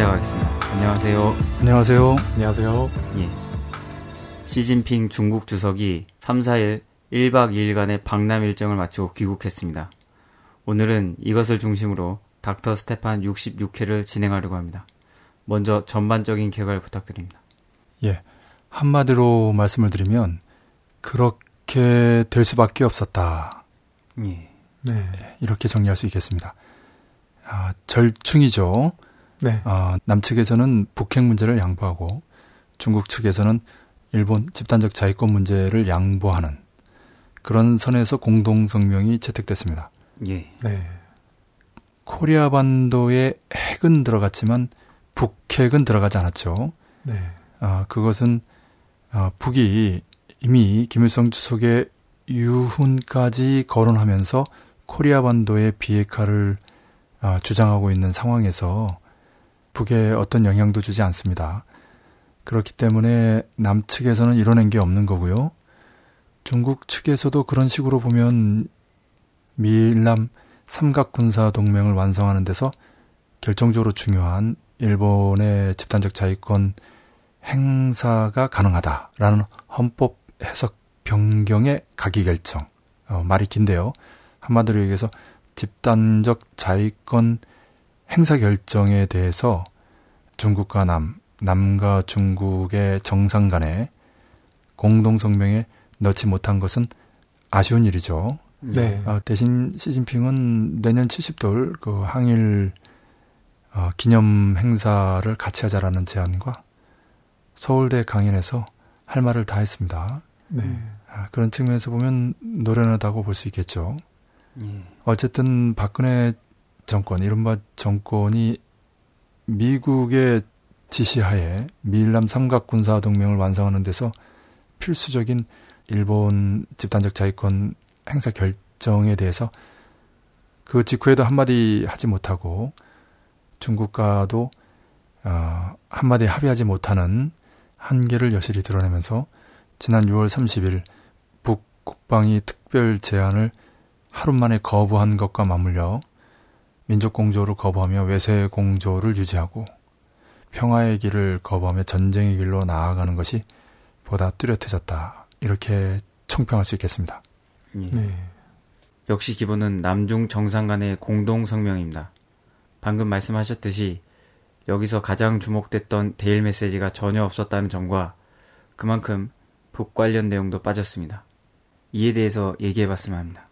66회 시작하겠습니다. 안녕하세요. 안녕하세요. 안녕하세요. 예. 시진핑 중국 주석이 3, 4일 1박 2일간의 방남 일정을 마치고 귀국했습니다. 오늘은 이것을 중심으로 닥터 스테판 66회를 진행하려고 합니다. 먼저 전반적인 개괄 부탁드립니다. 예. 한마디로 말씀을 드리면 그렇게 될 수밖에 없었다. 예. 네. 이렇게 정리할 수 있겠습니다. 아, 절충이죠. 네. 아, 남측에서는 북핵 문제를 양보하고 중국 측에서는 일본 집단적 자위권 문제를 양보하는 그런 선에서 공동 성명이 채택됐습니다. 예. 네. 코리아 반도에 핵은 들어갔지만 북핵은 들어가지 않았죠. 네. 아, 그것은 아, 북이 이미 김일성 주석의 유훈까지 거론하면서 코리아 반도의 비핵화를 아, 주장하고 있는 상황에서 북에 어떤 영향도 주지 않습니다. 그렇기 때문에 남측에서는 이뤄낸 게 없는 거고요. 중국 측에서도 그런 식으로 보면 미일남 삼각 군사 동맹을 완성하는 데서 결정적으로 중요한 일본의 집단적 자위권 행사가 가능하다라는 헌법 해석 변경의 가기 결정. 어, 말이 긴데요. 한마디로 얘기해서 집단적 자위권 행사 결정에 대해서 중국과 남, 남과 중국의 정상 간에 공동성명에 넣지 못한 것은 아쉬운 일이죠. 네. 어, 대신 시진핑은 내년 70돌 그 항일 어, 기념 행사를 같이 하자라는 제안과 서울대 강연에서 할 말을 다 했습니다. 네. 아, 그런 측면에서 보면 노련하다고 볼 수 있겠죠. 예. 어쨌든 박근혜 정권, 이른바 정권이 미국의 지시하에 미일남 삼각 군사 동맹을 완성하는 데서 필수적인 일본 집단적 자위권 행사 결정에 대해서 그 직후에도 한마디 하지 못하고 중국과도 어, 한마디 합의하지 못하는 한계를 여실히 드러내면서 지난 6월 30일 북 국방위 특별 제안을 하루 만에 거부한 것과 맞물려 민족 공조를 거부하며 외세 공조를 유지하고 평화의 길을 거부하며 전쟁의 길로 나아가는 것이 보다 뚜렷해졌다. 이렇게 총평할 수 있겠습니다. 예. 네. 역시 기본은 남중 정상 간의 공동 성명입니다. 방금 말씀하셨듯이 여기서 가장 주목됐던 데일 메시지가 전혀 없었다는 점과 그만큼 북 관련 내용도 빠졌습니다. 이에 대해서 얘기해 봤으면 합니다.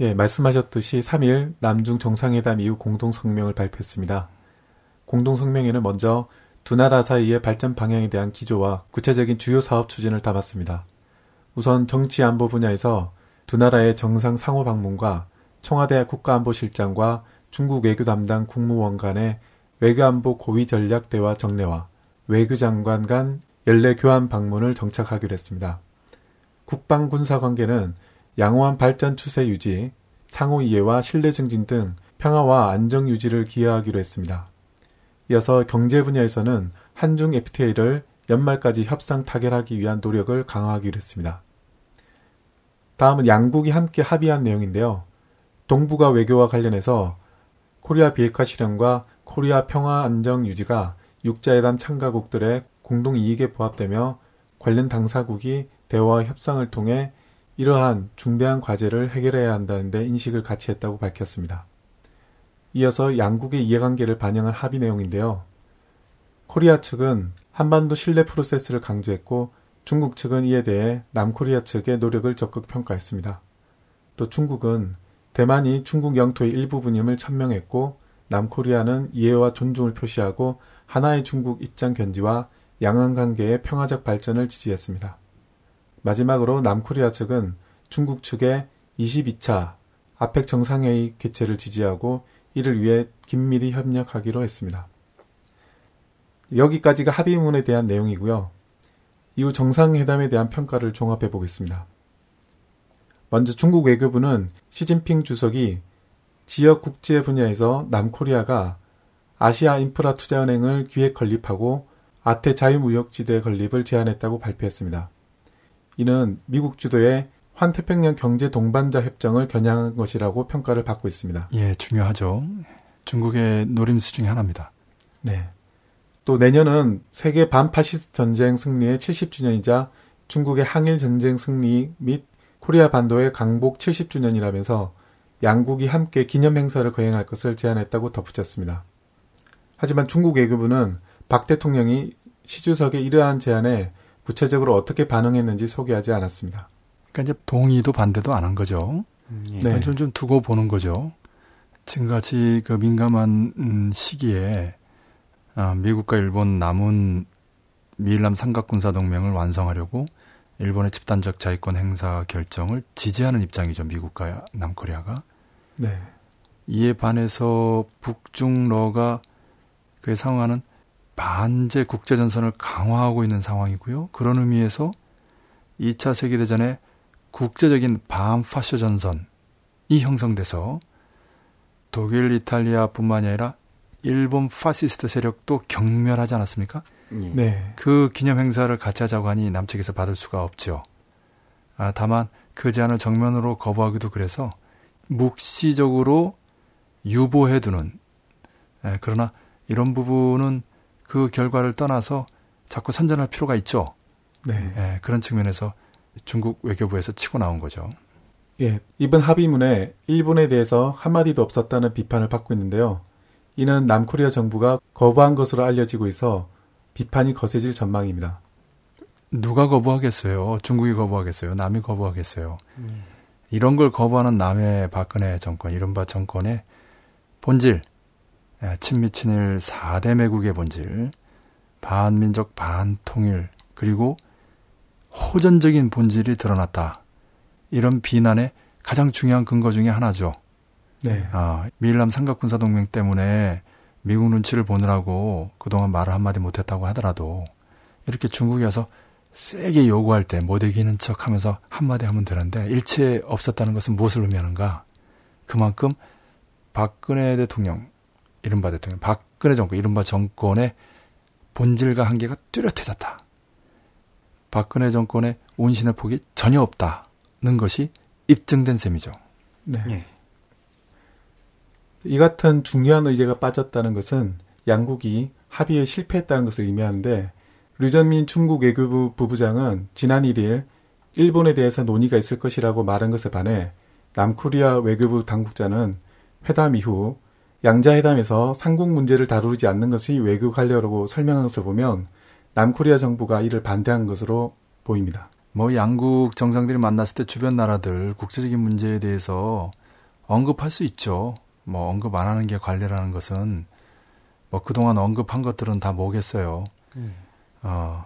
예, 말씀하셨듯이 3일 남중 정상회담 이후 공동 성명을 발표했습니다. 공동 성명에는 먼저 두 나라 사이의 발전 방향에 대한 기조와 구체적인 주요 사업 추진을 담았습니다. 우선 정치 안보 분야에서 두 나라의 정상 상호 방문과 청와대 국가안보실장과 중국 외교 담당 국무원 간의 외교안보 고위 전략 대화 정례와 외교장관 간 연례 교환 방문을 정착하기로 했습니다. 국방 군사 관계는 양호한 발전 추세 유지, 상호 이해와 신뢰 증진 등 평화와 안정 유지를 기여하기로 했습니다. 이어서 경제 분야에서는 한중 FTA를 연말까지 협상 타결하기 위한 노력을 강화하기로 했습니다. 다음은 양국이 함께 합의한 내용인데요. 동북아 외교와 관련해서 코리아 비핵화 실현과 코리아 평화 안정 유지가 육자회담 참가국들의 공동 이익에 부합되며 관련 당사국이 대화와 협상을 통해 이러한 중대한 과제를 해결해야 한다는 데 인식을 같이 했다고 밝혔습니다. 이어서 양국의 이해관계를 반영한 합의 내용인데요. 코리아 측은 한반도 신뢰 프로세스를 강조했고 중국 측은 이에 대해 남코리아 측의 노력을 적극 평가했습니다. 또 중국은 대만이 중국 영토의 일부분임을 천명했고 남코리아는 이해와 존중을 표시하고 하나의 중국 입장 견지와 양안 관계의 평화적 발전을 지지했습니다. 마지막으로 남코리아 측은 중국 측의 22차 아펙 정상회의 개최를 지지하고 이를 위해 긴밀히 협력하기로 했습니다. 여기까지가 합의문에 대한 내용이고요. 이후 정상회담에 대한 평가를 종합해 보겠습니다. 먼저 중국 외교부는 시진핑 주석이 지역 국제 분야에서 남코리아가 아시아 인프라 투자은행을 기획 건립하고 아태 자유무역지대 건립을 제안했다고 발표했습니다. 이는 미국 주도의 환태평양 경제 동반자 협정을 겨냥한 것이라고 평가를 받고 있습니다. 예, 중요하죠. 중국의 노림수 중의 하나입니다. 네. 또 내년은 세계 반파시스트 전쟁 승리의 70주년이자 중국의 항일 전쟁 승리 및 코리아 반도의 광복 70주년이라면서 양국이 함께 기념 행사를 거행할 것을 제안했다고 덧붙였습니다. 하지만 중국 외교부는 박 대통령이 시주석의 이러한 제안에 구체적으로 어떻게 반응했는지 소개하지 않았습니다. 그러니까 이제 동의도 반대도 안 한 거죠. 음, 예. 네. 좀, 좀 두고 보는 거죠. 지금같이 그 민감한 음, 시기에 아, 미국과 일본 남은 미일남 삼각군사 동맹을 완성하려고 일본의 집단적 자위권 행사 결정을 지지하는 입장이죠. 미국과 남코리아가. 네. 이에 반해서 북중러가 그에 상응하는 반제 국제 전선을 강화하고 있는 상황이고요. 그런 의미에서 2차 세계 대전에 국제적인 반파쇼 전선이 형성돼서 독일, 이탈리아뿐만이 아니라 일본 파시스트 세력도 격멸하지 않았습니까? 예. 네. 그 기념 행사를 같이 하자고 하니 남측에서 받을 수가 없죠. 아, 다만 그 제안을 정면으로 거부하기도 그래서 묵시적으로 유보해두는 예, 그러나 이런 부분은 그 결과를 떠나서 자꾸 선전할 필요가 있죠. 네. 예, 그런 측면에서 중국 외교부에서 치고 나온 거죠. 예, 이번 합의문에 일본에 대해서 한마디도 없었다는 비판을 받고 있는데요. 이는 남코리아 정부가 거부한 것으로 알려지고 있어 비판이 거세질 전망입니다. 누가 거부하겠어요? 중국이 거부하겠어요? 남이 거부하겠어요? 예. 이런 걸 거부하는 남의 박근혜 정권, 이른바 정권의 본질, 예, 친미 친일 4대 매국의 본질, 반민족 반통일, 그리고 호전적인 본질이 드러났다. 이런 비난의 가장 중요한 근거 중의 하나죠. 네. 아, 미일남 삼각군사 동맹 때문에 미국 눈치를 보느라고 그동안 말을 한마디 못했다고 하더라도 이렇게 중국이 와서 세게 요구할 때 못 이기는 척 하면서 한마디 하면 되는데 일체 없었다는 것은 무엇을 의미하는가? 그만큼 박근혜 대통령, 이른바 대통령, 박근혜 정권, 이른바 정권의 본질과 한계가 뚜렷해졌다. 박근혜 정권의 운신의 폭이 전혀 없다는 것이 입증된 셈이죠. 네. 예. 이 같은 중요한 의제가 빠졌다는 것은 양국이 합의에 실패했다는 것을 의미하는데 류전민 중국 외교부 부부장은 지난 1일 일본에 대해서 논의가 있을 것이라고 말한 것에 반해 남코리아 외교부 당국자는 회담 이후 양자회담에서 삼국 문제를 다루지 않는 것이 외교 관료라고 설명한 것을 보면 남코리아 정부가 이를 반대한 것으로 보입니다. 뭐 양국 정상들이 만났을 때 주변 나라들 국제적인 문제에 대해서 언급할 수 있죠. 뭐 언급 안 하는 게 관례라는 것은 뭐 그동안 언급한 것들은 다 뭐겠어요. 음. 어,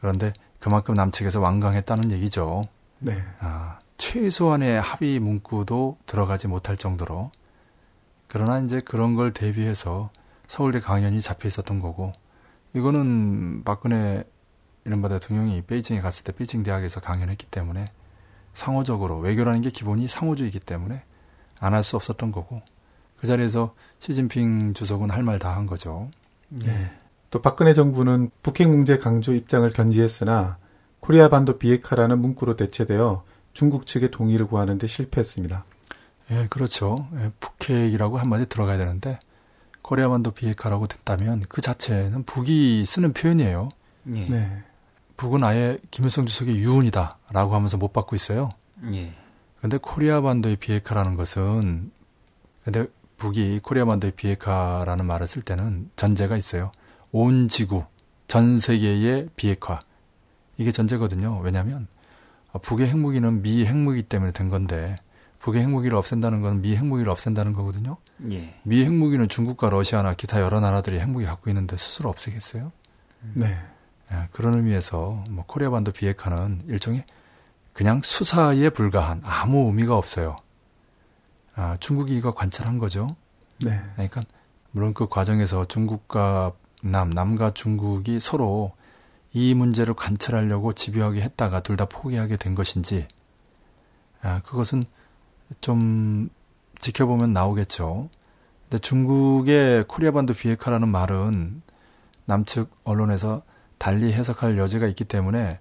그런데 그만큼 남측에서 완강했다는 얘기죠. 네. 아, 최소한의 합의 문구도 들어가지 못할 정도로. 그러나 이제 그런 걸 대비해서 서울대 강연이 잡혀 있었던 거고, 이거는 박근혜 이른바 대통령이 베이징에 갔을 때 베이징 대학에서 강연했기 때문에 상호적으로 외교라는 게 기본이 상호주의이기 때문에 안 할 수 없었던 거고, 그 자리에서 시진핑 주석은 할 말 다 한 거죠. 네. 또 박근혜 정부는 북핵 문제 강조 입장을 견지했으나 코리아 반도 비핵화라는 문구로 대체되어 중국 측의 동의를 구하는 데 실패했습니다. 예, 그렇죠. 예, 북핵이라고 한마디 들어가야 되는데 코리아반도 비핵화라고 됐다면 그 자체는 북이 쓰는 표현이에요. 예. 네. 북은 아예 김일성 주석의 유언이다라고 하면서 못 박고 있어요. 예. 근데 코리아 반도의 비핵화라는 것은 근데 북이 코리아 반도의 비핵화라는 말을 쓸 때는 전제가 있어요. 온 지구, 전 세계의 비핵화. 이게 전제거든요. 왜냐하면 북의 핵무기는 미 핵무기 때문에 된 건데 북의 핵무기를 없앤다는 건 미 핵무기를 없앤다는 거거든요. 예. 미 핵무기는 중국과 러시아나 기타 여러 나라들이 핵무기 갖고 있는데 스스로 없애겠어요? 네. 예, 그런 의미에서 뭐 코리아 반도 비핵화는 일종의 그냥 수사에 불과한 아무 의미가 없어요. 아, 중국이 이거 관찰한 거죠. 네. 그러니까 물론 그 과정에서 중국과 남, 남과 중국이 서로 이 문제를 관찰하려고 집요하게 했다가 둘 다 포기하게 된 것인지, 아, 그것은 좀 지켜보면 나오겠죠. 근데 중국의 코리아 반도 비핵화라는 말은 남측 언론에서 달리 해석할 여지가 있기 때문에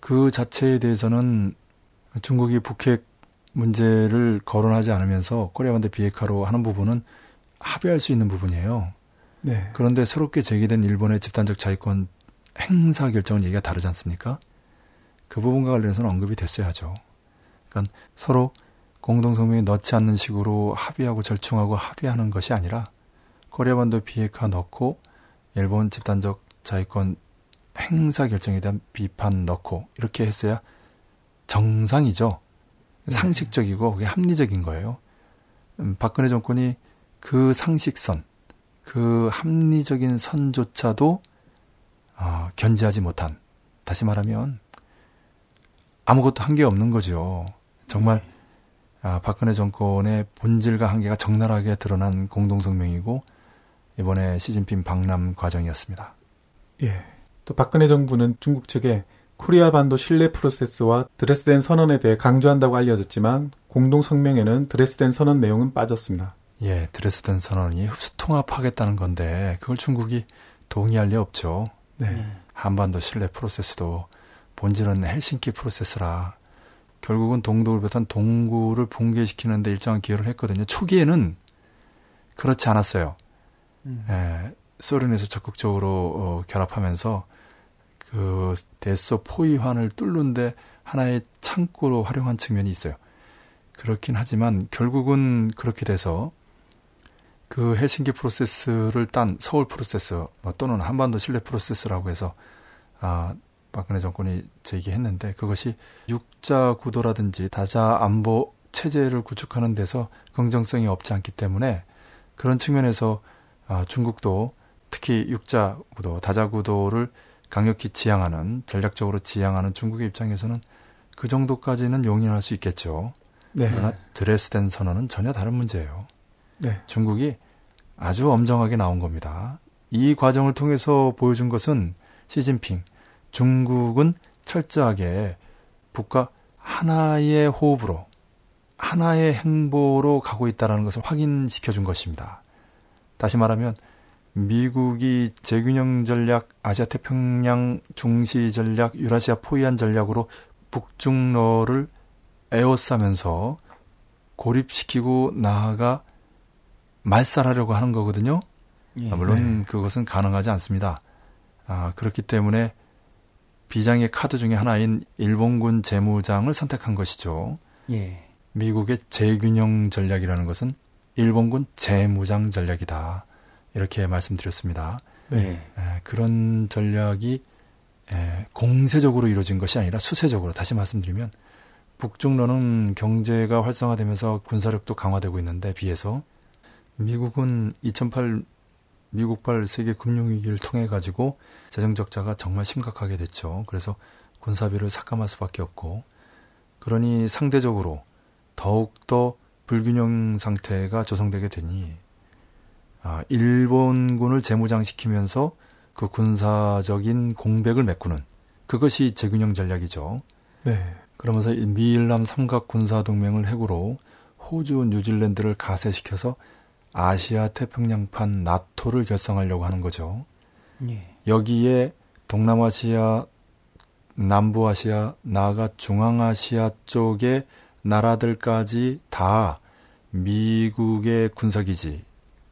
그 자체에 대해서는 중국이 북핵 문제를 거론하지 않으면서 코리아 반도 비핵화로 하는 부분은 합의할 수 있는 부분이에요. 네. 그런데 새롭게 제기된 일본의 집단적 자위권 행사 결정은 얘기가 다르지 않습니까? 그 부분과 관련해서는 언급이 됐어야죠. 그러니까 서로 공동성명에 넣지 않는 식으로 합의하고 절충하고 합의하는 것이 아니라 코리아 반도 비핵화 넣고 일본 집단적 자위권 행사 결정에 대한 비판 넣고 이렇게 했어야 정상이죠. 네. 상식적이고 그게 합리적인 거예요. 음, 박근혜 정권이 그 상식선, 그 합리적인 선조차도 어, 견지하지 못한 다시 말하면 아무것도 한 게 없는 거죠. 정말 아, 박근혜 정권의 본질과 한계가 적나라하게 드러난 공동성명이고 이번에 시진핑 방남 과정이었습니다. 예. 또 박근혜 정부는 중국 측에 코리아 반도 신뢰 프로세스와 드레스덴 선언에 대해 강조한다고 알려졌지만 공동 성명에는 드레스덴 선언 내용은 빠졌습니다. 예, 드레스덴 선언이 흡수 통합하겠다는 건데 그걸 중국이 동의할 리 없죠. 네. 한반도 신뢰 프로세스도 본질은 헬싱키 프로세스라 결국은 동독을 비롯한 동구를 붕괴시키는 데 일정한 기여를 했거든요. 초기에는 그렇지 않았어요. 음. 예, 소련에서 적극적으로 어, 결합하면서 그 대소 포위환을 뚫는데 하나의 창구로 활용한 측면이 있어요. 그렇긴 하지만 결국은 그렇게 돼서 그 헬싱키 프로세스를 딴 서울 프로세스 뭐 또는 한반도 신뢰 프로세스라고 해서 아 박근혜 정권이 제기했는데 그것이 육자 구도라든지 다자 안보 체제를 구축하는 데서 긍정성이 없지 않기 때문에 그런 측면에서 아, 중국도 특히 육자 구도, 다자 구도를 강력히 지향하는 전략적으로 지향하는 중국의 입장에서는 그 정도까지는 용인할 수 있겠죠. 네. 그러나 드레스덴 선언은 전혀 다른 문제예요. 네. 중국이 아주 엄정하게 나온 겁니다. 이 과정을 통해서 보여준 것은 시진핑 중국은 철저하게 북과 하나의 호흡으로 하나의 행보로 가고 있다는 것을 확인시켜 준 것입니다. 다시 말하면 미국이 재균형 전략, 아시아 태평양 중시 전략, 유라시아 포위한 전략으로 북중러를 에워싸면서 고립시키고 나아가 말살하려고 하는 거거든요. 예, 물론 네. 그것은 가능하지 않습니다. 아, 그렇기 때문에 비장의 카드 중에 하나인 일본군 재무장을 선택한 것이죠. 예. 미국의 재균형 전략이라는 것은 일본군 재무장 전략이다. 이렇게 말씀드렸습니다. 네. 에, 그런 전략이 에, 공세적으로 이루어진 것이 아니라 수세적으로 다시 말씀드리면 북중로는 경제가 활성화되면서 군사력도 강화되고 있는데 비해서 미국은 2008 미국발 세계 금융위기를 통해 가지고 재정 적자가 정말 심각하게 됐죠. 그래서 군사비를 삭감할 수밖에 없고 그러니 상대적으로 더욱더 불균형 상태가 조성되게 되니 아, 일본군을 재무장시키면서 그 군사적인 공백을 메꾸는 그것이 재균형 전략이죠. 네. 그러면서 미일남 삼각 군사 동맹을 핵으로 호주, 뉴질랜드를 가세시켜서 아시아 태평양판 나토를 결성하려고 하는 거죠. 예. 여기에 동남아시아, 남부아시아, 나아가 중앙아시아 쪽의 나라들까지 다 미국의 군사기지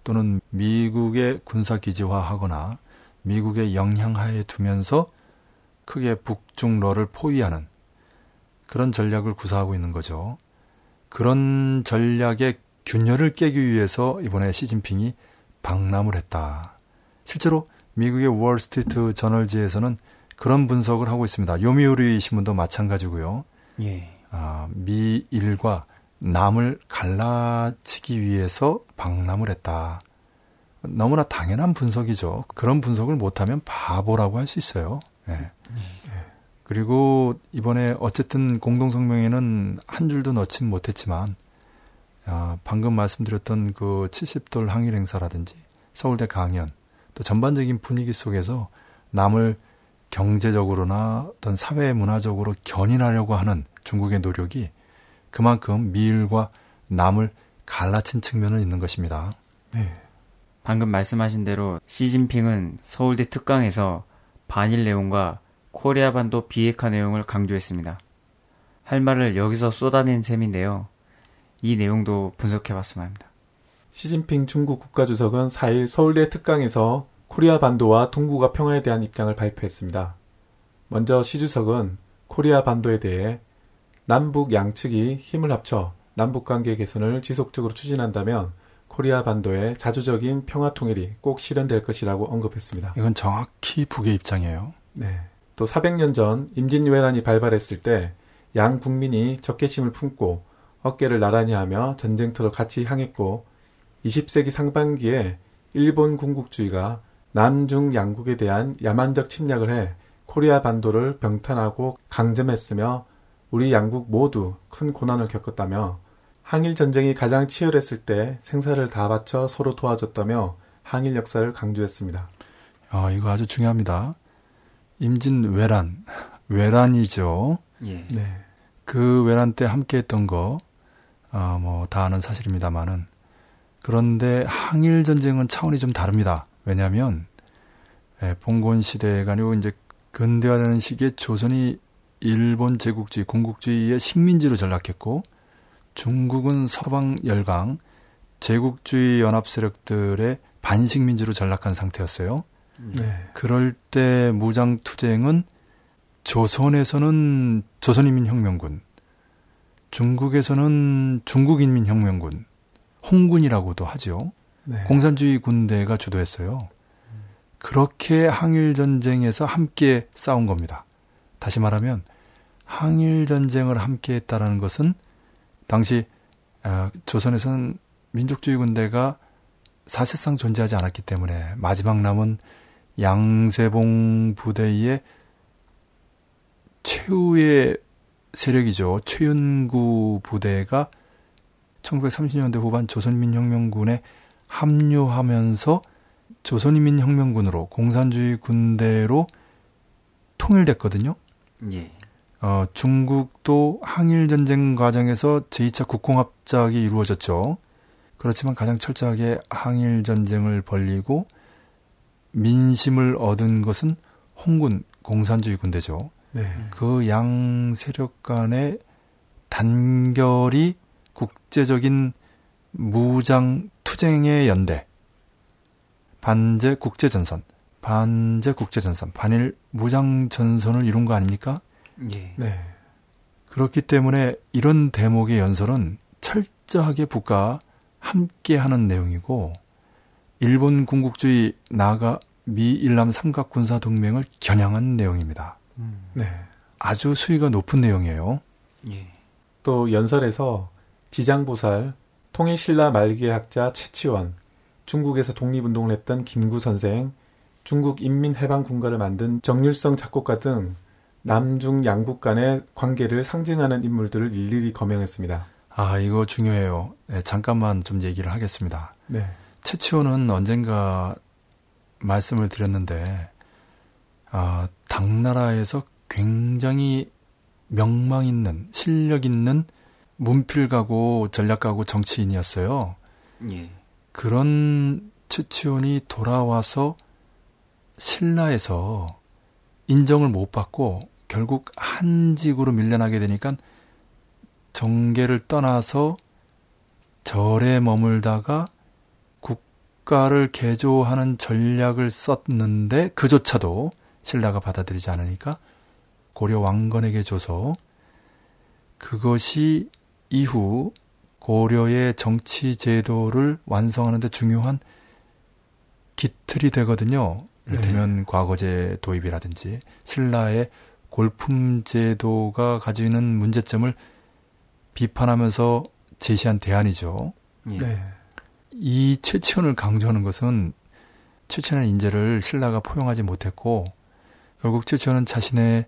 또는 미국의 군사기지화하거나 미국의 영향하에 두면서 크게 북중러를 포위하는 그런 전략을 구사하고 있는 거죠. 그런 전략의 균열을 깨기 위해서 이번에 시진핑이 방남을 했다. 실제로 미국의 월스트리트 저널지에서는 그런 분석을 하고 있습니다. 요미우리 신문도 마찬가지고요. 예. 아, 미일과 남을 갈라치기 위해서 방남을 했다. 너무나 당연한 분석이죠. 그런 분석을 못하면 바보라고 할 수 있어요. 네. 음. 그리고 이번에 어쨌든 공동성명에는 한 줄도 넣진 못했지만 아, 방금 말씀드렸던 그 70돌 항일 행사라든지 서울대 강연 또 전반적인 분위기 속에서 남을 경제적으로나 어떤 사회 문화적으로 견인하려고 하는 중국의 노력이 그만큼 미일과 남을 갈라친 측면은 있는 것입니다. 네. 방금 말씀하신 대로 시진핑은 서울대 특강에서 반일 내용과 코리아 반도 비핵화 내용을 강조했습니다. 할 말을 여기서 쏟아낸 셈인데요. 이 내용도 분석해 봤으면 합니다. 시진핑 중국 국가주석은 4일 서울대 특강에서 코리아 반도와 동북아 평화에 대한 입장을 발표했습니다. 먼저 시 주석은 코리아 반도에 대해 남북 양측이 힘을 합쳐 남북 관계 개선을 지속적으로 추진한다면 코리아 반도의 자주적인 평화 통일이 꼭 실현될 것이라고 언급했습니다. 이건 정확히 북의 입장이에요. 네. 또 400년 전 임진왜란이 발발했을 때 양 국민이 적개심을 품고 어깨를 나란히 하며 전쟁터로 같이 향했고 20세기 상반기에 일본 군국주의가 남중 양국에 대한 야만적 침략을 해 코리아 반도를 병탄하고 강점했으며 우리 양국 모두 큰 고난을 겪었다며 항일 전쟁이 가장 치열했을 때 생사를 다 바쳐 서로 도와줬다며 항일 역사를 강조했습니다. 아, 이거 아주 중요합니다. 임진 외란, 외란이죠. 예. 네. 그 외란 때 함께했던 거, 아, 뭐다 아는 사실입니다만은 그런데 항일 전쟁은 차원이 좀 다릅니다. 왜냐하면 예, 봉건 시대가 아니고 이제 근대화되는 시기에 조선이 일본 제국주의, 군국주의의 식민지로 전락했고 중국은 서방 열강 제국주의 연합 세력들의 반식민지로 전락한 상태였어요. 네. 그럴 때 무장 투쟁은 조선에서는 조선인민혁명군, 중국에서는 중국인민혁명군, 홍군이라고도 하죠. 네. 공산주의 군대가 주도했어요. 그렇게 항일 전쟁에서 함께 싸운 겁니다. 다시 말하면 항일 전쟁을 함께 했다라는 것은 당시 아, 조선에서는 민족주의 군대가 사실상 존재하지 않았기 때문에 마지막 남은 양세봉 부대의 최후의 세력이죠. 최윤구 부대가 1930년대 후반 조선민혁명군에 합류하면서 조선인민혁명군으로 공산주의 군대로 통일됐거든요. 예. 어, 중국도 항일 전쟁 과정에서 제2차 국공합작이 이루어졌죠. 그렇지만 가장 철저하게 항일 전쟁을 벌리고 민심을 얻은 것은 홍군 공산주의 군대죠. 네. 그양 세력 간의 단결이 국제적인 무장 투쟁의 연대, 반제 국제전선, 반제 국제전선, 반일 무장 전선을 이룬 거 아닙니까? 예. 네. 그렇기 때문에 이런 대목의 연설은 철저하게 북과 함께 하는 내용이고 일본 군국주의 나아가 미 일남 삼각 군사 동맹을 겨냥한 내용입니다. 네. 아주 수위가 높은 내용이에요. 예. 또 연설에서 지장보살, 통일신라 말기의 학자 채치원, 중국에서 독립운동을 했던 김구 선생, 중국 인민해방군가를 만든 정률성 작곡가 등 남중 양국 간의 관계를 상징하는 인물들을 일일이 거명했습니다. 아, 이거 중요해요. 네, 잠깐만 좀 얘기를 하겠습니다. 네. 최치호는 언젠가 말씀을 드렸는데, 아, 당나라에서 굉장히 명망 있는, 실력 있는 문필가고 전략가고 정치인이었어요. 예. 그런 최치원이 돌아와서 신라에서 인정을 못 받고 결국 한직으로 밀려나게 되니까 정계를 떠나서 절에 머물다가 국가를 개조하는 전략을 썼는데 그조차도 신라가 받아들이지 않으니까 고려 왕건에게 줘서 그것이 이후 고려의 정치 제도를 완성하는데 중요한 기틀이 되거든요. 이를테면 과거제 도입이라든지 신라의 골품 제도가 가지고 있는 문제점을 비판하면서 제시한 대안이죠. 예. 네. 이 최치원을 강조하는 것은 최치원의 인재를 신라가 포용하지 못했고 결국 최치원은 자신의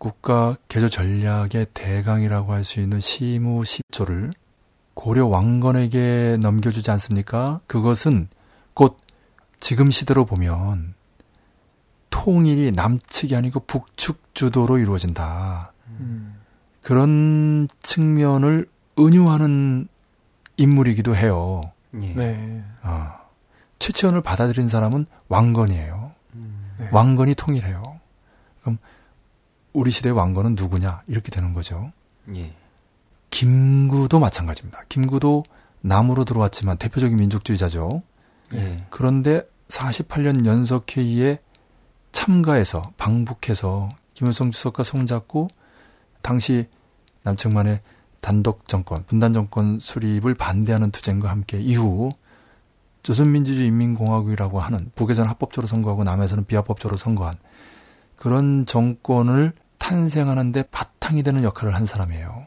국가 개조 전략의 대강이라고 할 수 있는 시무 십조를 고려 왕건에게 넘겨주지 않습니까? 그것은 곧 지금 시대로 보면 통일이 남측이 아니고 북측 주도로 이루어진다. 음. 그런 측면을 은유하는 인물이기도 해요. 예. 네. 어. 최치원을 받아들인 사람은 왕건이에요. 음. 네. 왕건이 통일해요. 우리 시대의 왕건은 누구냐? 이렇게 되는 거죠. 예. 김구도 마찬가지입니다. 김구도 남으로 들어왔지만 대표적인 민족주의자죠. 예. 그런데 48년 연석 회의에 참가해서 방북해서 김일성 주석과 손잡고 당시 남측만의 단독 정권, 분단 정권 수립을 반대하는 투쟁과 함께 이후 조선민주주의 인민공화국이라고 하는 북에서는 합법적으로 선거하고 남에서는 비합법적으로 선거한 그런 정권을 탄생하는데 바탕이 되는 역할을 한 사람이에요.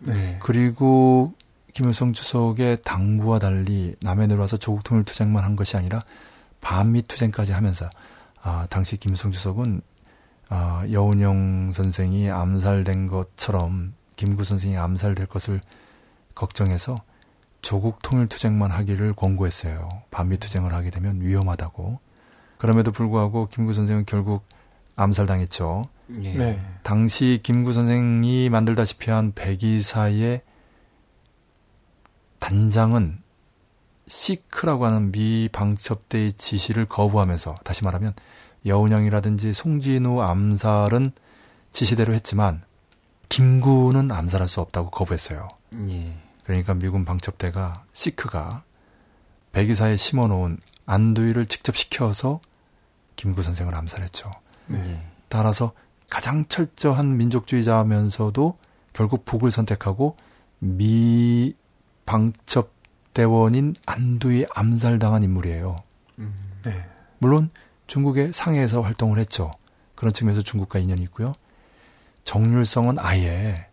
네. 그리고 김일성 주석의 당부와 달리 남에 내려와서 조국 통일 투쟁만 한 것이 아니라 반미 투쟁까지 하면서 아, 당시 김일성 주석은 아, 여운형 선생이 암살된 것처럼 김구 선생이 암살될 것을 걱정해서 조국 통일 투쟁만 하기를 권고했어요. 반미 투쟁을 하게 되면 위험하다고. 그럼에도 불구하고 김구 선생은 결국 암살당했죠. 예. 네. 당시 김구 선생이 만들다시피 한 백이사의 단장은 시크라고 하는 미 방첩대의 지시를 거부하면서 다시 말하면 여운형이라든지 송진우 암살은 지시대로 했지만 김구는 암살할 수 없다고 거부했어요. 예. 그러니까 미군 방첩대가 시크가 백이사에 심어놓은 안두이를 직접 시켜서 김구 선생을 암살했죠. 네. 예. 따라서 가장 철저한 민족주의자면서도 결국 북을 선택하고 미 방첩 대원인 안두이 암살당한 인물이에요. 음. 네. 물론 중국의 상해에서 활동을 했죠. 그런 측면에서 중국과 인연이 있고요. 정률성은 아예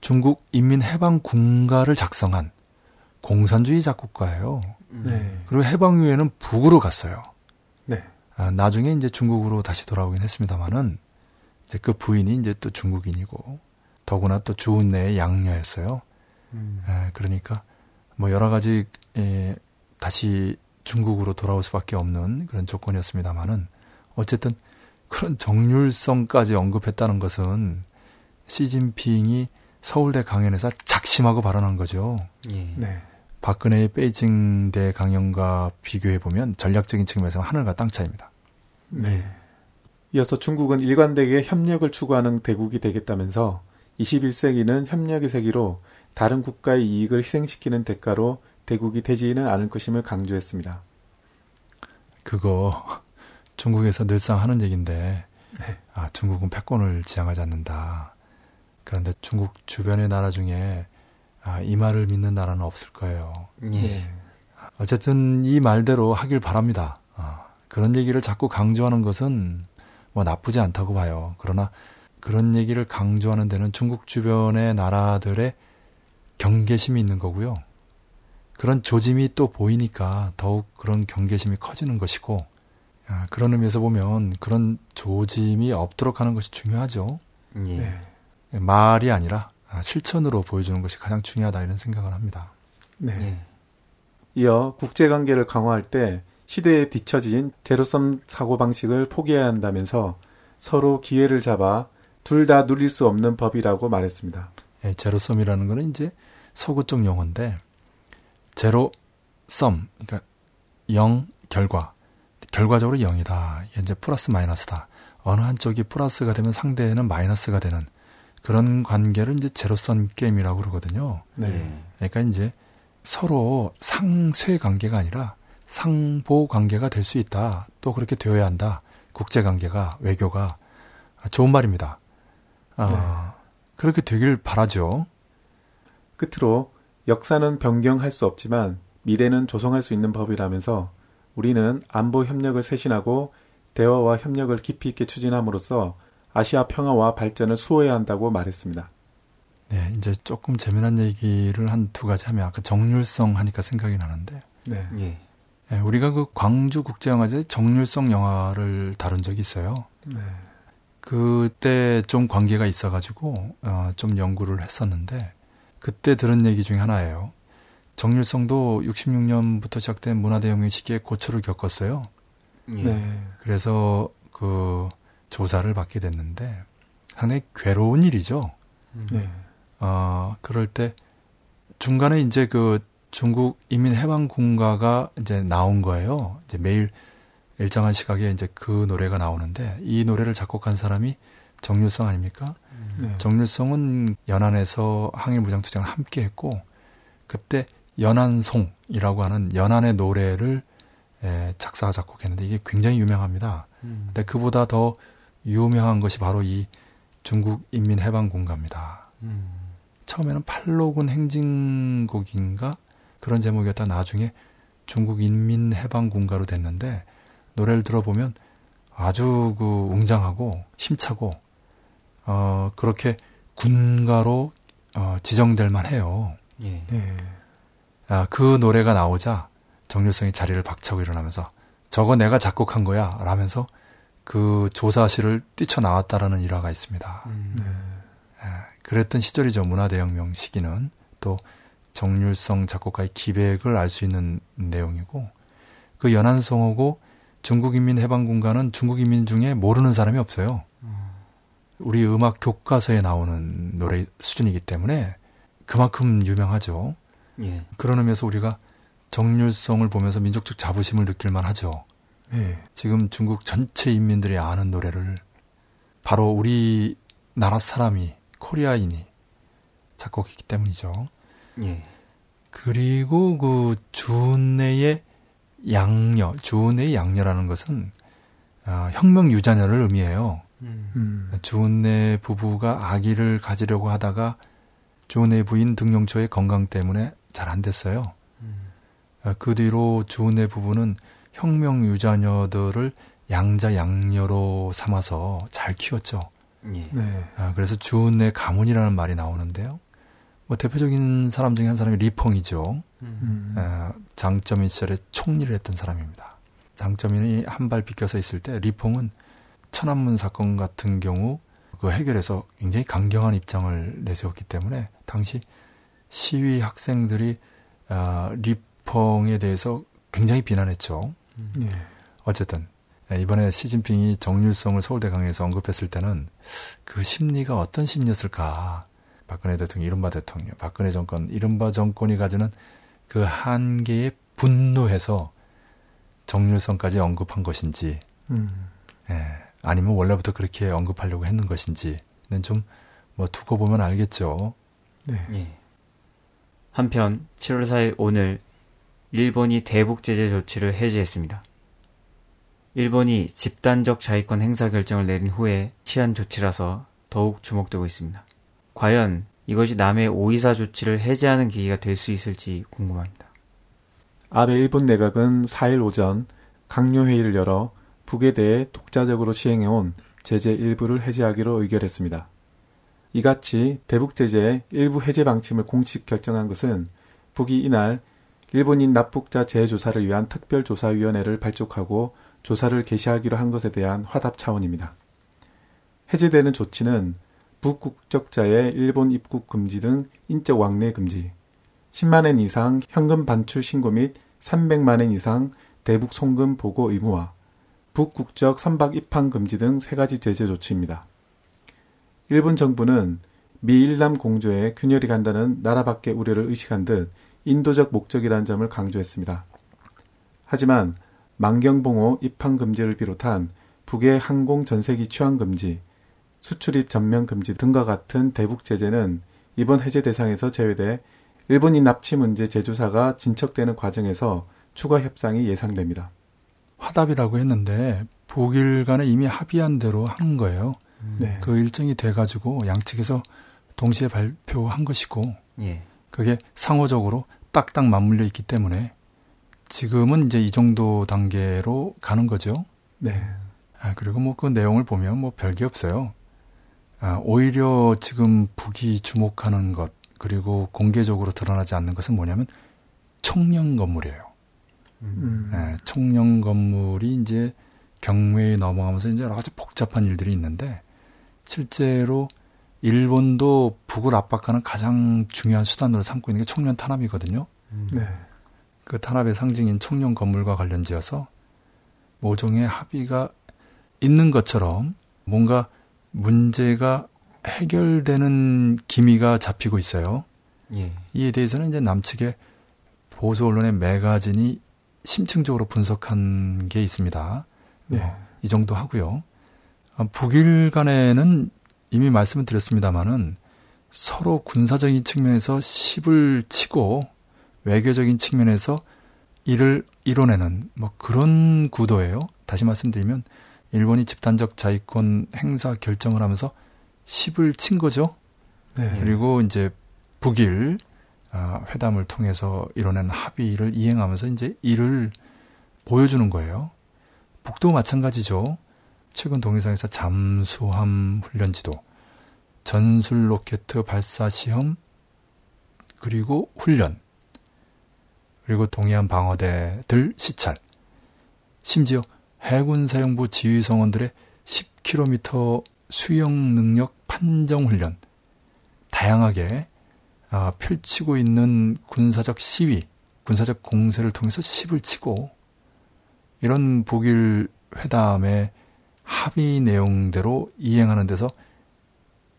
중국 인민해방군가를 작성한 공산주의 작곡가예요. 네. 그리고 해방 후에는 북으로 갔어요. 네. 아, 나중에 이제 중국으로 다시 돌아오긴 했습니다만은 이제 그 부인이 이제 또 중국인이고 더구나 또 주은내의 양녀였어요. 음. 에, 그러니까 뭐 여러 가지 에, 다시 중국으로 돌아올 수밖에 없는 그런 조건이었습니다만은 어쨌든 그런 정률성까지 언급했다는 것은 시진핑이 서울대 강연에서 작심하고 발언한 거죠. 예. 네. 박근혜의 베이징 대 강연과 비교해 보면 전략적인 측면에서 하늘과 땅 차이입니다. 네. 이어서 중국은 일관되게 협력을 추구하는 대국이 되겠다면서 21세기는 협력의 세기로 다른 국가의 이익을 희생시키는 대가로 대국이 되지는 않을 것임을 강조했습니다. 그거 중국에서 늘상 하는 얘기인데 네. 아, 중국은 패권을 지향하지 않는다. 그런데 중국 주변의 나라 중에 아, 이 말을 믿는 나라는 없을 거예요. 예. 어쨌든 이 말대로 하길 바랍니다. 아, 그런 얘기를 자꾸 강조하는 것은 뭐 나쁘지 않다고 봐요. 그러나 그런 얘기를 강조하는 데는 중국 주변의 나라들의 경계심이 있는 거고요. 그런 조짐이 또 보이니까 더욱 그런 경계심이 커지는 것이고 아, 그런 의미에서 보면 그런 조짐이 없도록 하는 것이 중요하죠. 예. 네. 말이 아니라 아, 실천으로 보여주는 것이 가장 중요하다 이런 생각을 합니다. 네. 예. 이어 국제 관계를 강화할 때 시대에 뒤처진 제로섬 사고 방식을 포기해야 한다면서 서로 기회를 잡아 둘 다 누릴 수 없는 법이라고 말했습니다. 예, 제로섬이라는 거는 이제 서구 쪽 용어인데 제로 썸 그러니까 0 결과 결과적으로 0이다. 이게 이제 플러스 마이너스다. 어느 한쪽이 플러스가 되면 상대는 마이너스가 되는 그런 관계를 이제 제로섬 게임이라고 그러거든요. 네. 예. 그러니까 이제 서로 상쇄 관계가 아니라 상보 관계가 될 수 있다. 또 그렇게 되어야 한다. 국제 관계가 외교가 좋은 말입니다. 아, 그렇게 되길 바라죠. 끝으로 역사는 변경할 수 없지만 미래는 조성할 수 있는 법이라면서 우리는 안보 협력을 쇄신하고 대화와 협력을 깊이 있게 추진함으로써 아시아 평화와 발전을 수호해야 한다고 말했습니다. 네, 이제 조금 재미난 얘기를 한 두 가지 하면 아까 정률성 하니까 생각이 나는데 네. 예. 예, 우리가 그 광주 국제영화제 정률성 영화를 다룬 적이 있어요. 네. 그때 좀 관계가 있어가지고 어, 좀 연구를 했었는데 그때 들은 얘기 중에 하나예요. 정률성도 66년부터 시작된 문화대혁명 시기에 고초를 겪었어요. 예. 네. 그래서 그 조사를 받게 됐는데 상당히 괴로운 일이죠. 음. 네. 어, 그럴 때 중간에 이제 그 중국 인민 해방 군가가 이제 나온 거예요. 이제 매일 일정한 시각에 이제 그 노래가 나오는데 이 노래를 작곡한 사람이 정률성 아닙니까? 네. 정률성은 연안에서 항일 무장투쟁을 함께 했고 그때 연안송이라고 하는 연안의 노래를 에, 작사 작곡했는데 이게 굉장히 유명합니다. 음. 근데 그보다 더 유명한 것이 바로 이 중국 인민해방군가입니다. 음. 처음에는 팔로군 행진곡인가 그런 제목이었다 나중에 중국 인민해방군가로 됐는데 노래를 들어보면 아주 그 웅장하고 힘차고 어 그렇게 군가로 어 지정될 만해요. 예. 네. 아, 그 노래가 나오자 정률성이 자리를 박차고 일어나면서 저거 내가 작곡한 거야 라면서 그 조사실을 뛰쳐나왔다라는 일화가 있습니다. 음. 네. 아, 그랬던 시절이죠. 문화대혁명 시기는 또 정률성 작곡가의 기백을 알 수 있는 내용이고 그 연안성하고 중국인민해방군가는 중국인민 중에 모르는 사람이 없어요. 우리 음악 교과서에 나오는 노래 수준이기 때문에 그만큼 유명하죠. 예. 그런 의미에서 우리가 정률성을 보면서 민족적 자부심을 느낄 만 하죠. 예. 지금 중국 전체 인민들이 아는 노래를 바로 우리 나라 사람이 코리아인이 작곡했기 때문이죠. 예. 그리고 그 주내의 양녀, 주내의 양녀라는 것은 어, 혁명 유자녀를 의미해요. 음. 주내 부부가 아기를 가지려고 하다가 주내 부인 등용초의 건강 때문에 잘 안 됐어요. 음. 어, 그 뒤로 주내 부부는 혁명 유자녀들을 양자 양녀로 삼아서 잘 키웠죠. 예. 네. 아, 그래서 주내 가문이라는 말이 나오는데요. 뭐 대표적인 사람 중에 한 사람이 리펑이죠. 음. 어, 장점인 시절에 총리를 했던 사람입니다. 장점인이 한 발 비껴서 있을 때 리펑은 천안문 사건 같은 경우 그 해결해서 굉장히 강경한 입장을 내세웠기 때문에 당시 시위 학생들이 어, 리펑에 대해서 굉장히 비난했죠. 음. 예. 어쨌든 이번에 시진핑이 정률성을 서울대 강의에서 언급했을 때는 그 심리가 어떤 심리였을까 박근혜 대통령, 이른바 대통령, 박근혜 정권, 이른바 정권이 가지는 그 한계에 분노해서 정률성까지 언급한 것인지, 음. 예, 아니면 원래부터 그렇게 언급하려고 했는 것인지는 좀 뭐 두고 보면 알겠죠. 네. 예. 한편 7월 4일 오늘 일본이 대북 제재 조치를 해제했습니다. 일본이 집단적 자위권 행사 결정을 내린 후에 취한 조치라서 더욱 주목되고 있습니다. 과연 이것이 남의 오이사 조치를 해제하는 계기가 될 수 있을지 궁금합니다. 아베 일본 내각은 4일 오전 강요회의를 열어 북에 대해 독자적으로 시행해온 제재 일부를 해제하기로 의결했습니다. 이같이 대북 제재의 일부 해제 방침을 공식 결정한 것은 북이 이날 일본인 납북자 재조사를 위한 특별조사위원회를 발족하고 조사를 개시하기로 한 것에 대한 화답 차원입니다. 해제되는 조치는 북국적자의 일본 입국 금지 등 인적 왕래 금지, 10만엔 이상 현금 반출 신고 및 300만엔 이상 대북 송금 보고 의무화, 북국적 선박 입항 금지 등 세 가지 제재 조치입니다. 일본 정부는 미 일남 공조에 균열이 간다는 나라 밖의 우려를 의식한 듯 인도적 목적이라는 점을 강조했습니다. 하지만 만경봉호 입항 금지를 비롯한 북의 항공 전세기 취항 금지, 수출입 전면 금지 등과 같은 대북 제재는 이번 해제 대상에서 제외돼 일본인 납치 문제 제조사가 진척되는 과정에서 추가 협상이 예상됩니다. 화답이라고 했는데 북일 간에 이미 합의한 대로 한 거예요. 음. 네. 그 일정이 돼가지고 양측에서 동시에 발표한 것이고 예. 그게 상호적으로 딱딱 맞물려 있기 때문에 지금은 이제 이 정도 단계로 가는 거죠. 네. 아, 그리고 뭐 그 내용을 보면 뭐 별게 없어요. 아, 오히려 지금 북이 주목하는 것 그리고 공개적으로 드러나지 않는 것은 뭐냐면 총령 건물이에요. 음. 네, 총령 건물이 이제 경매에 넘어가면서 이제 여러 가지 복잡한 일들이 있는데 실제로 일본도 북을 압박하는 가장 중요한 수단으로 삼고 있는 게 총련 탄압이거든요. 음. 네. 그 탄압의 상징인 총령 건물과 관련지어서 모종의 합의가 있는 것처럼 뭔가 문제가 해결되는 기미가 잡히고 있어요. 예. 이에 대해서는 이제 남측의 보수 언론의 매가진이 심층적으로 분석한 게 있습니다. 네. 뭐, 이 정도 하고요. 아, 북일 간에는 이미 말씀을 드렸습니다마는 서로 군사적인 측면에서 십을 치고 외교적인 측면에서 이를 이뤄내는 뭐 그런 구도예요. 다시 말씀드리면 일본이 집단적 자위권 행사 결정을 하면서 10을 친 거죠. 네. 그리고 이제 북일 아, 회담을 통해서 이뤄낸 합의를 이행하면서 이제 이를 보여주는 거예요. 북도 마찬가지죠. 최근 동해상에서 잠수함 훈련 지도, 전술 로켓 발사 시험, 그리고 훈련, 그리고 동해안 방어대들 시찰, 심지어 해군 사령부 지휘 성원들의 10km 수영 능력 판정 훈련, 다양하게 아, 펼치고 있는 군사적 시위, 군사적 공세를 통해서 10을 치고 이런 북일 회담의 합의 내용대로 이행하는 데서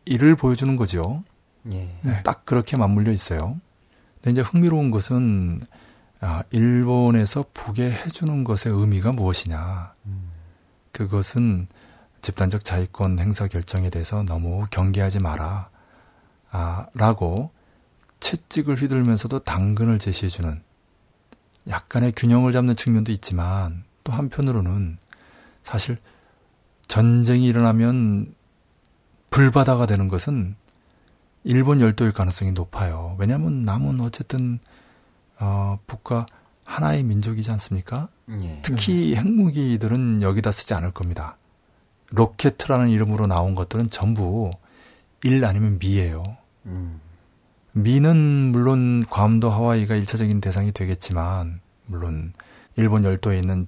이를 보여주는 거죠. 예. 네, 딱 그렇게 맞물려 있어요. 근데 이제 흥미로운 것은 아, 일본에서 북에 해주는 것의 의미가 무엇이냐. 음. 그것은 집단적 자위권 행사 결정에 대해서 너무 경계하지 마라. 아, 라고 채찍을 휘둘면서도 당근을 제시해주는 약간의 균형을 잡는 측면도 있지만 또 한편으로는 사실 전쟁이 일어나면 불바다가 되는 것은 일본 열도일 가능성이 높아요. 왜냐하면 남은 어쨌든 어, 북과 하나의 민족이지 않습니까? 예. 특히 핵무기들은 여기다 쓰지 않을 겁니다. 로켓이라는 이름으로 나온 것들은 전부 일 아니면 미예요. 음. 미는 물론 괌도 하와이가 일차적인 대상이 되겠지만 물론 일본 열도에 있는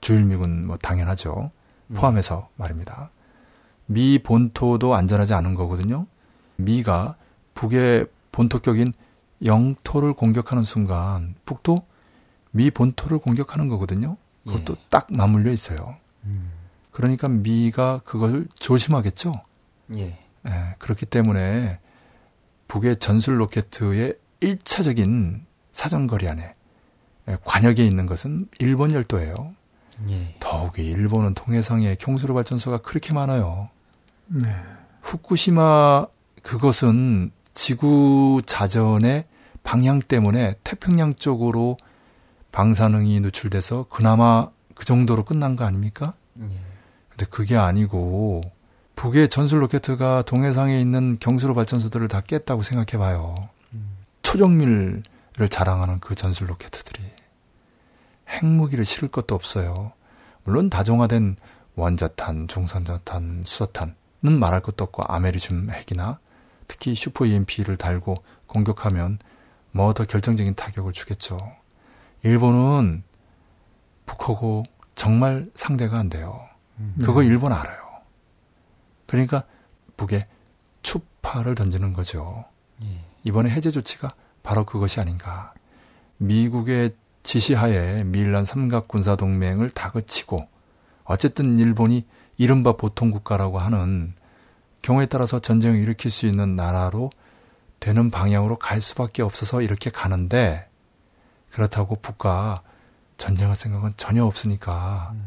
주일미군 뭐 당연하죠. 음. 포함해서 말입니다. 미 본토도 안전하지 않은 거거든요. 미가 북의 본토격인 영토를 공격하는 순간 북도 미 본토를 공격하는 거거든요. 그것도 예. 딱 맞물려 있어요. 음. 그러니까 미가 그걸 조심하겠죠. 예. 예. 그렇기 때문에 북의 전술 로켓의 1차적인 사정거리 안에 예, 관역에 있는 것은 일본 열도예요. 예. 더욱이 일본은 통해상에 경수로 발전소가 그렇게 많아요. 네. 후쿠시마 그것은 지구 자전의 방향 때문에 태평양 쪽으로 방사능이 누출돼서 그나마 그 정도로 끝난 거 아닙니까? 예. 근데 그게 아니고 북의 전술 로켓가 동해상에 있는 경수로 발전소들을 다 깼다고 생각해 봐요. 음. 초정밀을 자랑하는 그 전술 로켓들이 핵무기를 실을 것도 없어요. 물론 다종화된 원자탄, 중성자탄, 수소탄은 말할 것도 없고 아메리슘 핵이나 특히 슈퍼 EMP를 달고 공격하면 뭐 더 결정적인 타격을 주겠죠. 일본은 북하고 정말 상대가 안 돼요. 음. 그거 네. 일본 알아요. 그러니까 북에 추파를 던지는 거죠. 예. 이번에 해제 조치가 바로 그것이 아닌가. 미국의 지시하에 미일란 삼각 군사 동맹을 다그치고 어쨌든 일본이 이른바 보통 국가라고 하는 경우에 따라서 전쟁을 일으킬 수 있는 나라로 되는 방향으로 갈 수밖에 없어서 이렇게 가는데 그렇다고 북과 전쟁할 생각은 전혀 없으니까 음.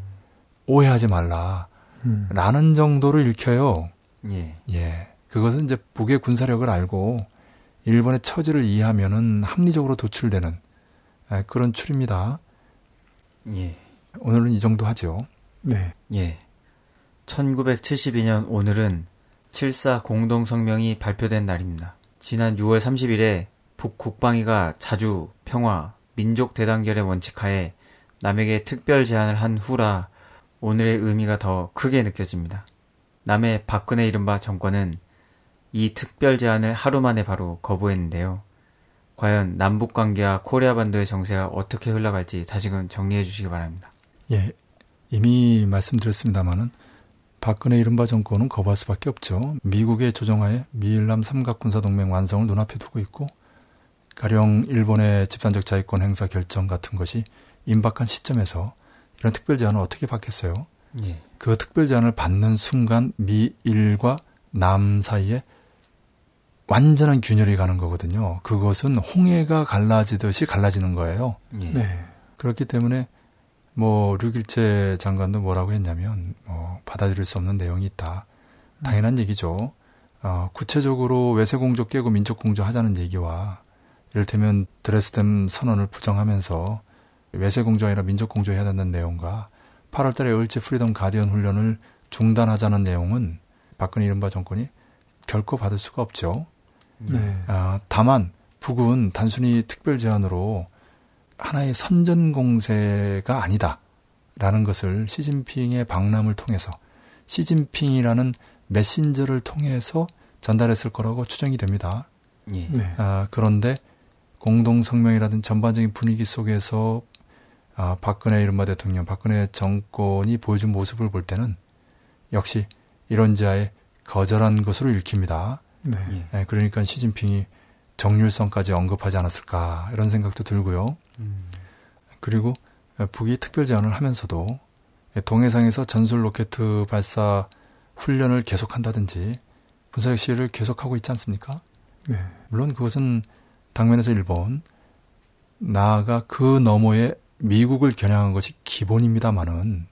오해하지 말라. 음. 라는 정도로 읽혀요. 예. 예. 그것은 이제 북의 군사력을 알고 일본의 처지를 이해하면은 합리적으로 도출되는 아, 그런 추리입니다. 예. 오늘은 이 정도 하죠. 네. 예. 1972년 오늘은 7사 공동성명이 발표된 날입니다. 지난 6월 30일에 북국방위가 자주, 평화, 민족 대단결의 원칙하에 남에게 특별 제안을 한 후라 오늘의 의미가 더 크게 느껴집니다. 남의 박근혜 이른바 정권은 이 특별 제안을 하루 만에 바로 거부했는데요. 과연 남북 관계와 코리아 반도의 정세가 어떻게 흘러갈지 다시금 정리해 주시기 바랍니다. 예, 이미 말씀드렸습니다마는 박근혜 이른바 정권은 거부할 수밖에 없죠. 미국의 조정하에 미일남 삼각군사 동맹 완성을 눈앞에 두고 있고 가령 일본의 집단적 자위권 행사 결정 같은 것이 임박한 시점에서 이런 특별 제안을 어떻게 받겠어요? 예. 그 특별 제안을 받는 순간 미일과 남 사이에 완전한 균열이 가는 거거든요. 그것은 홍해가 갈라지듯이 갈라지는 거예요. 예. 네. 그렇기 때문에 뭐 류길재 장관도 뭐라고 했냐면 뭐 받아들일 수 없는 내용이 있다. 당연한 음. 얘기죠. 어, 구체적으로 외세 공조 깨고 민족 공조 하자는 얘기와 이를테면 드레스덴 선언을 부정하면서 외세 공조 아니라 민족 공조 해야 된다는 내용과 8월달에 을지 프리덤 가디언 훈련을 중단하자는 내용은 박근혜 이른바 정권이 결코 받을 수가 없죠. 네. 아, 다만 북은 단순히 특별 제안으로 하나의 선전 공세가 아니다라는 것을 시진핑의 방남을 통해서 시진핑이라는 메신저를 통해서 전달했을 거라고 추정이 됩니다. 예. 네. 아, 그런데 공동 성명이라든 전반적인 분위기 속에서 아, 박근혜 이른바 대통령, 박근혜 정권이 보여준 모습을 볼 때는 역시 이런 자의 거절한 것으로 읽힙니다. 네. 예. 네, 그러니까 시진핑이 정률성까지 언급하지 않았을까 이런 생각도 들고요. 음. 그리고 북이 특별 제안을 하면서도 동해상에서 전술 로켓 발사 훈련을 계속한다든지 군사력 시를 계속하고 있지 않습니까? 네. 물론 그것은 당면에서 일본, 나아가 그 너머에 미국을 겨냥한 것이 기본입니다만은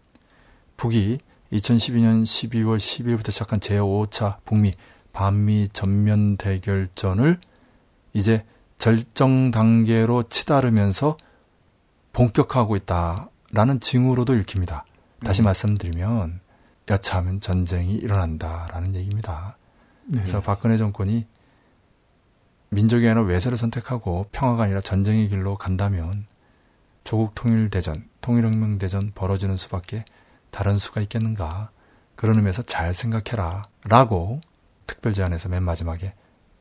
북이 2012년 12월 12일부터 시작한 제5차 북미 반미 전면 대결전을 이제 절정 단계로 치달으면서 본격화하고 있다라는 징후로도 읽힙니다. 다시 음. 말씀드리면 여차하면 전쟁이 일어난다라는 얘기입니다. 네. 그래서 박근혜 정권이 민족이 아니라 외세를 선택하고 평화가 아니라 전쟁의 길로 간다면 조국 통일 대전, 통일혁명 대전 벌어지는 수밖에 다른 수가 있겠는가? 그런 의미에서 잘 생각해라. 라고 특별 제안에서 맨 마지막에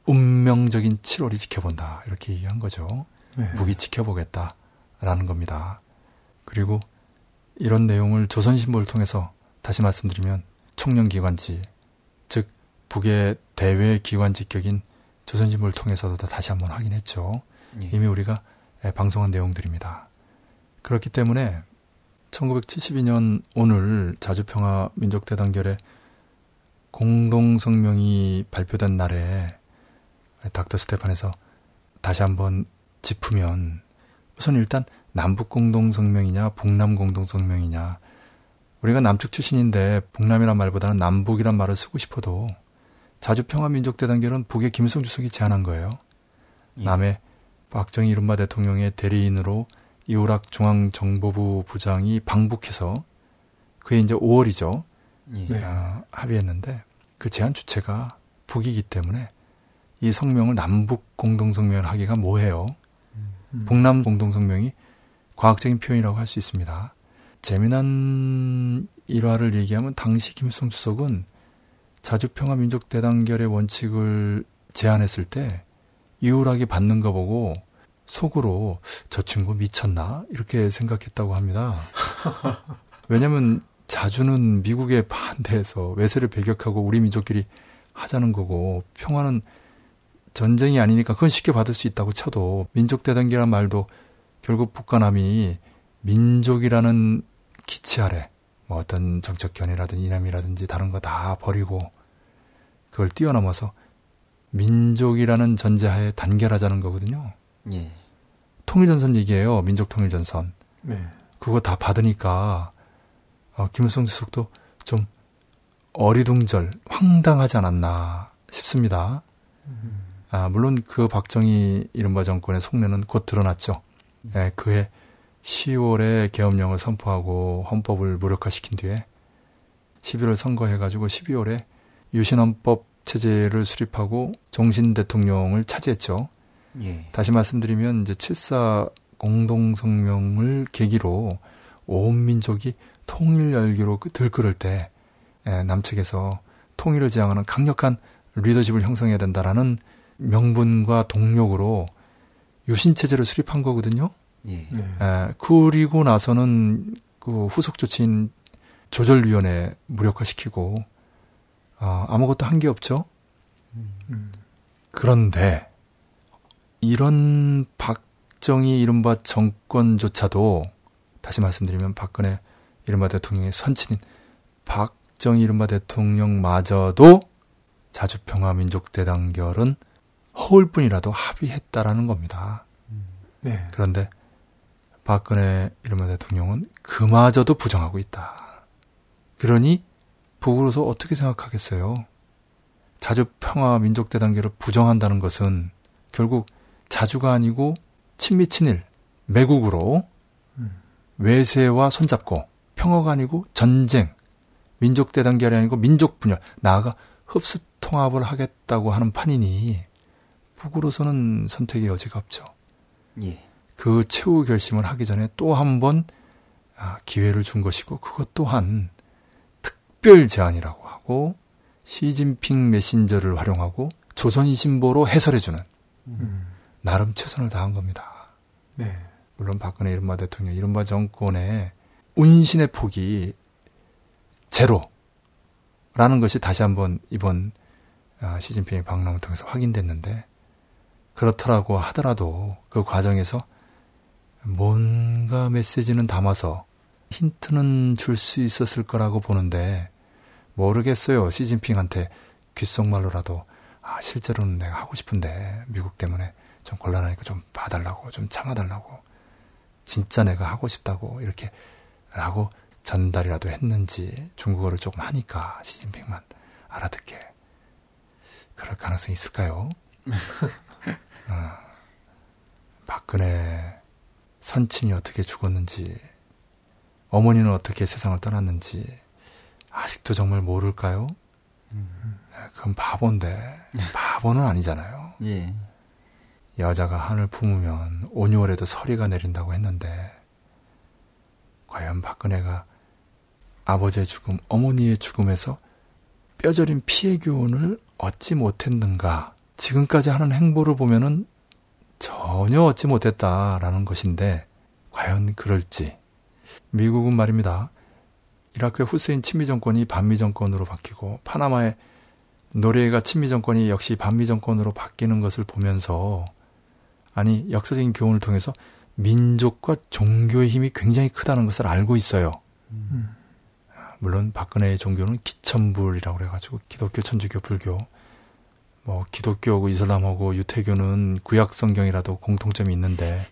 운명적인 7월이 지켜본다. 이렇게 얘기한 거죠. 네. 북이 지켜보겠다. 라는 겁니다. 그리고 이런 내용을 조선신보를 통해서 다시 말씀드리면 총령기관지, 즉, 북의 대외 기관지 격인 조선신보를 통해서도 다시 한번 확인했죠. 예. 이미 우리가 방송한 내용들입니다. 그렇기 때문에 1972년 오늘 자주평화 민족대단결의 공동성명이 발표된 날에 닥터 스테판에서 다시 한번 짚으면 우선 일단 남북 공동성명이냐 북남 공동성명이냐 우리가 남측 출신인데 북남이란 말보다는 남북이란 말을 쓰고 싶어도 자주평화민족대단결은 북의 김일성 주석이 제안한 거예요. 예. 남의 박정희 이른바 대통령의 대리인으로 이우락 중앙정보부 부장이 방북해서 그게 이제 5월이죠. 예. 어, 합의했는데 그 제안 주체가 북이기 때문에 이 성명을 남북 공동성명을 하기가 뭐해요. 음. 북남 공동성명이 과학적인 표현이라고 할 수 있습니다. 재미난 일화를 얘기하면 당시 김일성 주석은 자주평화 민족 대단결의 원칙을 제안했을 때 이우락이 받는 거 보고 속으로 저 친구 미쳤나 이렇게 생각했다고 합니다. 왜냐하면 자주는 미국에 반대해서 외세를 배격하고 우리 민족끼리 하자는 거고 평화는 전쟁이 아니니까 그건 쉽게 받을 수 있다고 쳐도 민족 대단기란 말도 결국 북한남이 민족이라는 기치 아래 뭐 어떤 정책 견해라든지 이념이라든지 다른 거 다 버리고 그걸 뛰어넘어서 민족이라는 전제하에 단결하자는 거거든요. 예. 통일전선 얘기예요. 민족 통일전선. 네. 그거 다 받으니까 어, 김일성 주석도 좀 어리둥절, 황당하지 않았나 싶습니다. 음. 아, 물론 그 박정희 이른바 정권의 속내는 곧 드러났죠. 음. 예, 그해 10월에 계엄령을 선포하고 헌법을 무력화시킨 뒤에 11월 선거해가지고 12월에 유신헌법 체제를 수립하고 종신 대통령을 차지했죠. 예. 다시 말씀드리면 이제 7사 공동성명을 계기로 온 민족이 통일 열기로 들끓을 때 예, 남측에서 통일을 지향하는 강력한 리더십을 형성해야 된다라는 명분과 동력으로 유신 체제를 수립한 거거든요. 예. 네. 예, 그리고 나서는 그 후속 조치인 조절위원회 무력화시키고 어, 아무것도 한 게 없죠. 음. 그런데 이런 박정희 이른바 정권조차도 다시 말씀드리면 박근혜 이른바 대통령의 선친인 박정희 이른바 대통령마저도 자주평화민족대단결은 허울 뿐이라도 합의했다라는 겁니다. 네. 그런데 박근혜 이른바 대통령은 그마저도 부정하고 있다. 그러니 북으로서 어떻게 생각하겠어요? 자주평화민족대단결을 부정한다는 것은 결국 자주가 아니고 친미 친일 매국으로 외세와 손잡고 평화가 아니고 전쟁 민족 대단결이 아니고 민족 분열 나아가 흡수 통합을 하겠다고 하는 판이니 북으로서는 선택의 여지가 없죠. 예. 그 최후 결심을 하기 전에 또 한번 아, 기회를 준 것이고 그것 또한 특별 제안이라고 하고 시진핑 메신저를 활용하고 조선이신보로 해설해주는 음. 나름 최선을 다한 겁니다. 네. 물론 박근혜 이른바 대통령, 이른바 정권의 운신의 폭이 제로라는 것이 다시 한번 이번 아, 시진핑의 방랑을 통해서 확인됐는데 그렇더라고 하더라도 그 과정에서 뭔가 메시지는 담아서 힌트는 줄 수 있었을 거라고 보는데 모르겠어요. 시진핑한테 귓속말로라도 아 실제로는 내가 하고 싶은데 미국 때문에 좀 곤란하니까 좀 봐달라고 좀 참아달라고 진짜 내가 하고 싶다고 이렇게 라고 전달이라도 했는지 중국어를 조금 하니까 시진핑만 알아듣게 그럴 가능성이 있을까요? 어, 박근혜 선친이 어떻게 죽었는지 어머니는 어떻게 세상을 떠났는지 아직도 정말 모를까요? 음. 그건 바본데 바보는 아니잖아요. 예. 여자가 한을 품으면 5, 6월에도 서리가 내린다고 했는데 과연 박근혜가 아버지의 죽음, 어머니의 죽음에서 뼈저린 피해 교훈을 얻지 못했는가? 지금까지 하는 행보를 보면은 전혀 얻지 못했다라는 것인데 과연 그럴지 미국은 말입니다. 이라크의 후세인 친미 정권이 반미 정권으로 바뀌고 파나마의 노르웨이가 친미 정권이 역시 반미 정권으로 바뀌는 것을 보면서 아니 역사적인 교훈을 통해서 민족과 종교의 힘이 굉장히 크다는 것을 알고 있어요. 음. 물론 박근혜의 종교는 기천불이라고 그래가지고 기독교, 천주교, 불교, 뭐 기독교하고 이슬람하고 유태교는 구약 성경이라도 공통점이 있는데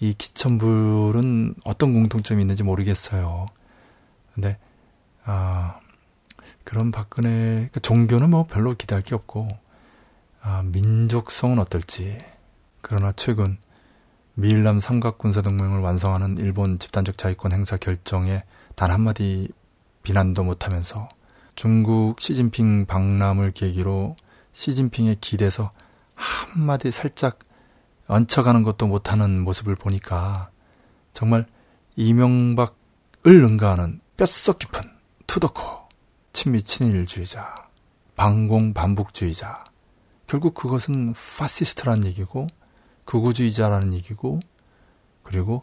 이 기천불은 어떤 공통점이 있는지 모르겠어요. 근데 아 그런 박근혜 그러니까 종교는 뭐 별로 기대할 게 없고 아 민족성은 어떨지 그러나 최근 미일남 삼각군사동맹을 완성하는 일본 집단적 자위권 행사 결정에 단 한마디 비난도 못하면서 중국 시진핑 방남을 계기로 시진핑의 기대서 한마디 살짝 얹혀가는 것도 못하는 모습을 보니까 정말 이명박을 능가하는 뼛속 깊은 투더코 친미 친일주의자 반공 반북주의자. 결국 그것은 파시스트라는 얘기고 극우주의자라는 얘기고 그리고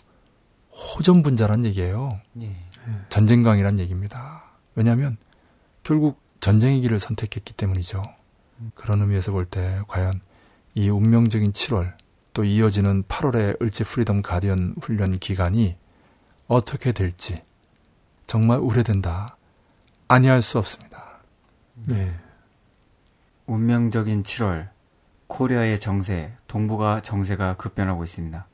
호전분자라는 얘기예요. 예. 전쟁광이라는 얘기입니다. 왜냐하면 결국 전쟁의 길을 선택했기 때문이죠. 그런 의미에서 볼 때 과연 이 운명적인 7월 또 이어지는 8월의 을지 프리덤 가디언 훈련 기간이 어떻게 될지 정말 우려된다. 아니할 수 없습니다. 네. 운명적인 7월 코리아의 정세, 동북아 정세가 급변하고 있습니다.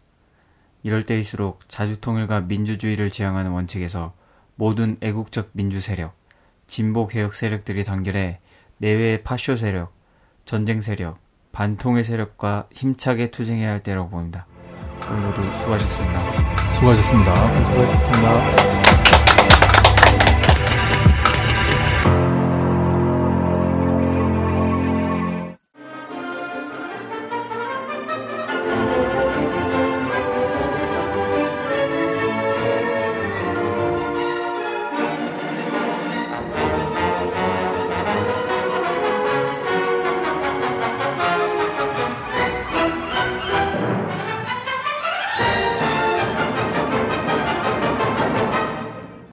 이럴 때일수록 자주통일과 민주주의를 지향하는 원칙에서 모든 애국적 민주 세력, 진보 개혁 세력들이 단결해 내외의 파쇼 세력, 전쟁 세력, 반통의 세력과 힘차게 투쟁해야 할 때라고 봅니다. 오늘 모두 수고하셨습니다. 수고하셨습니다. 수고하셨습니다.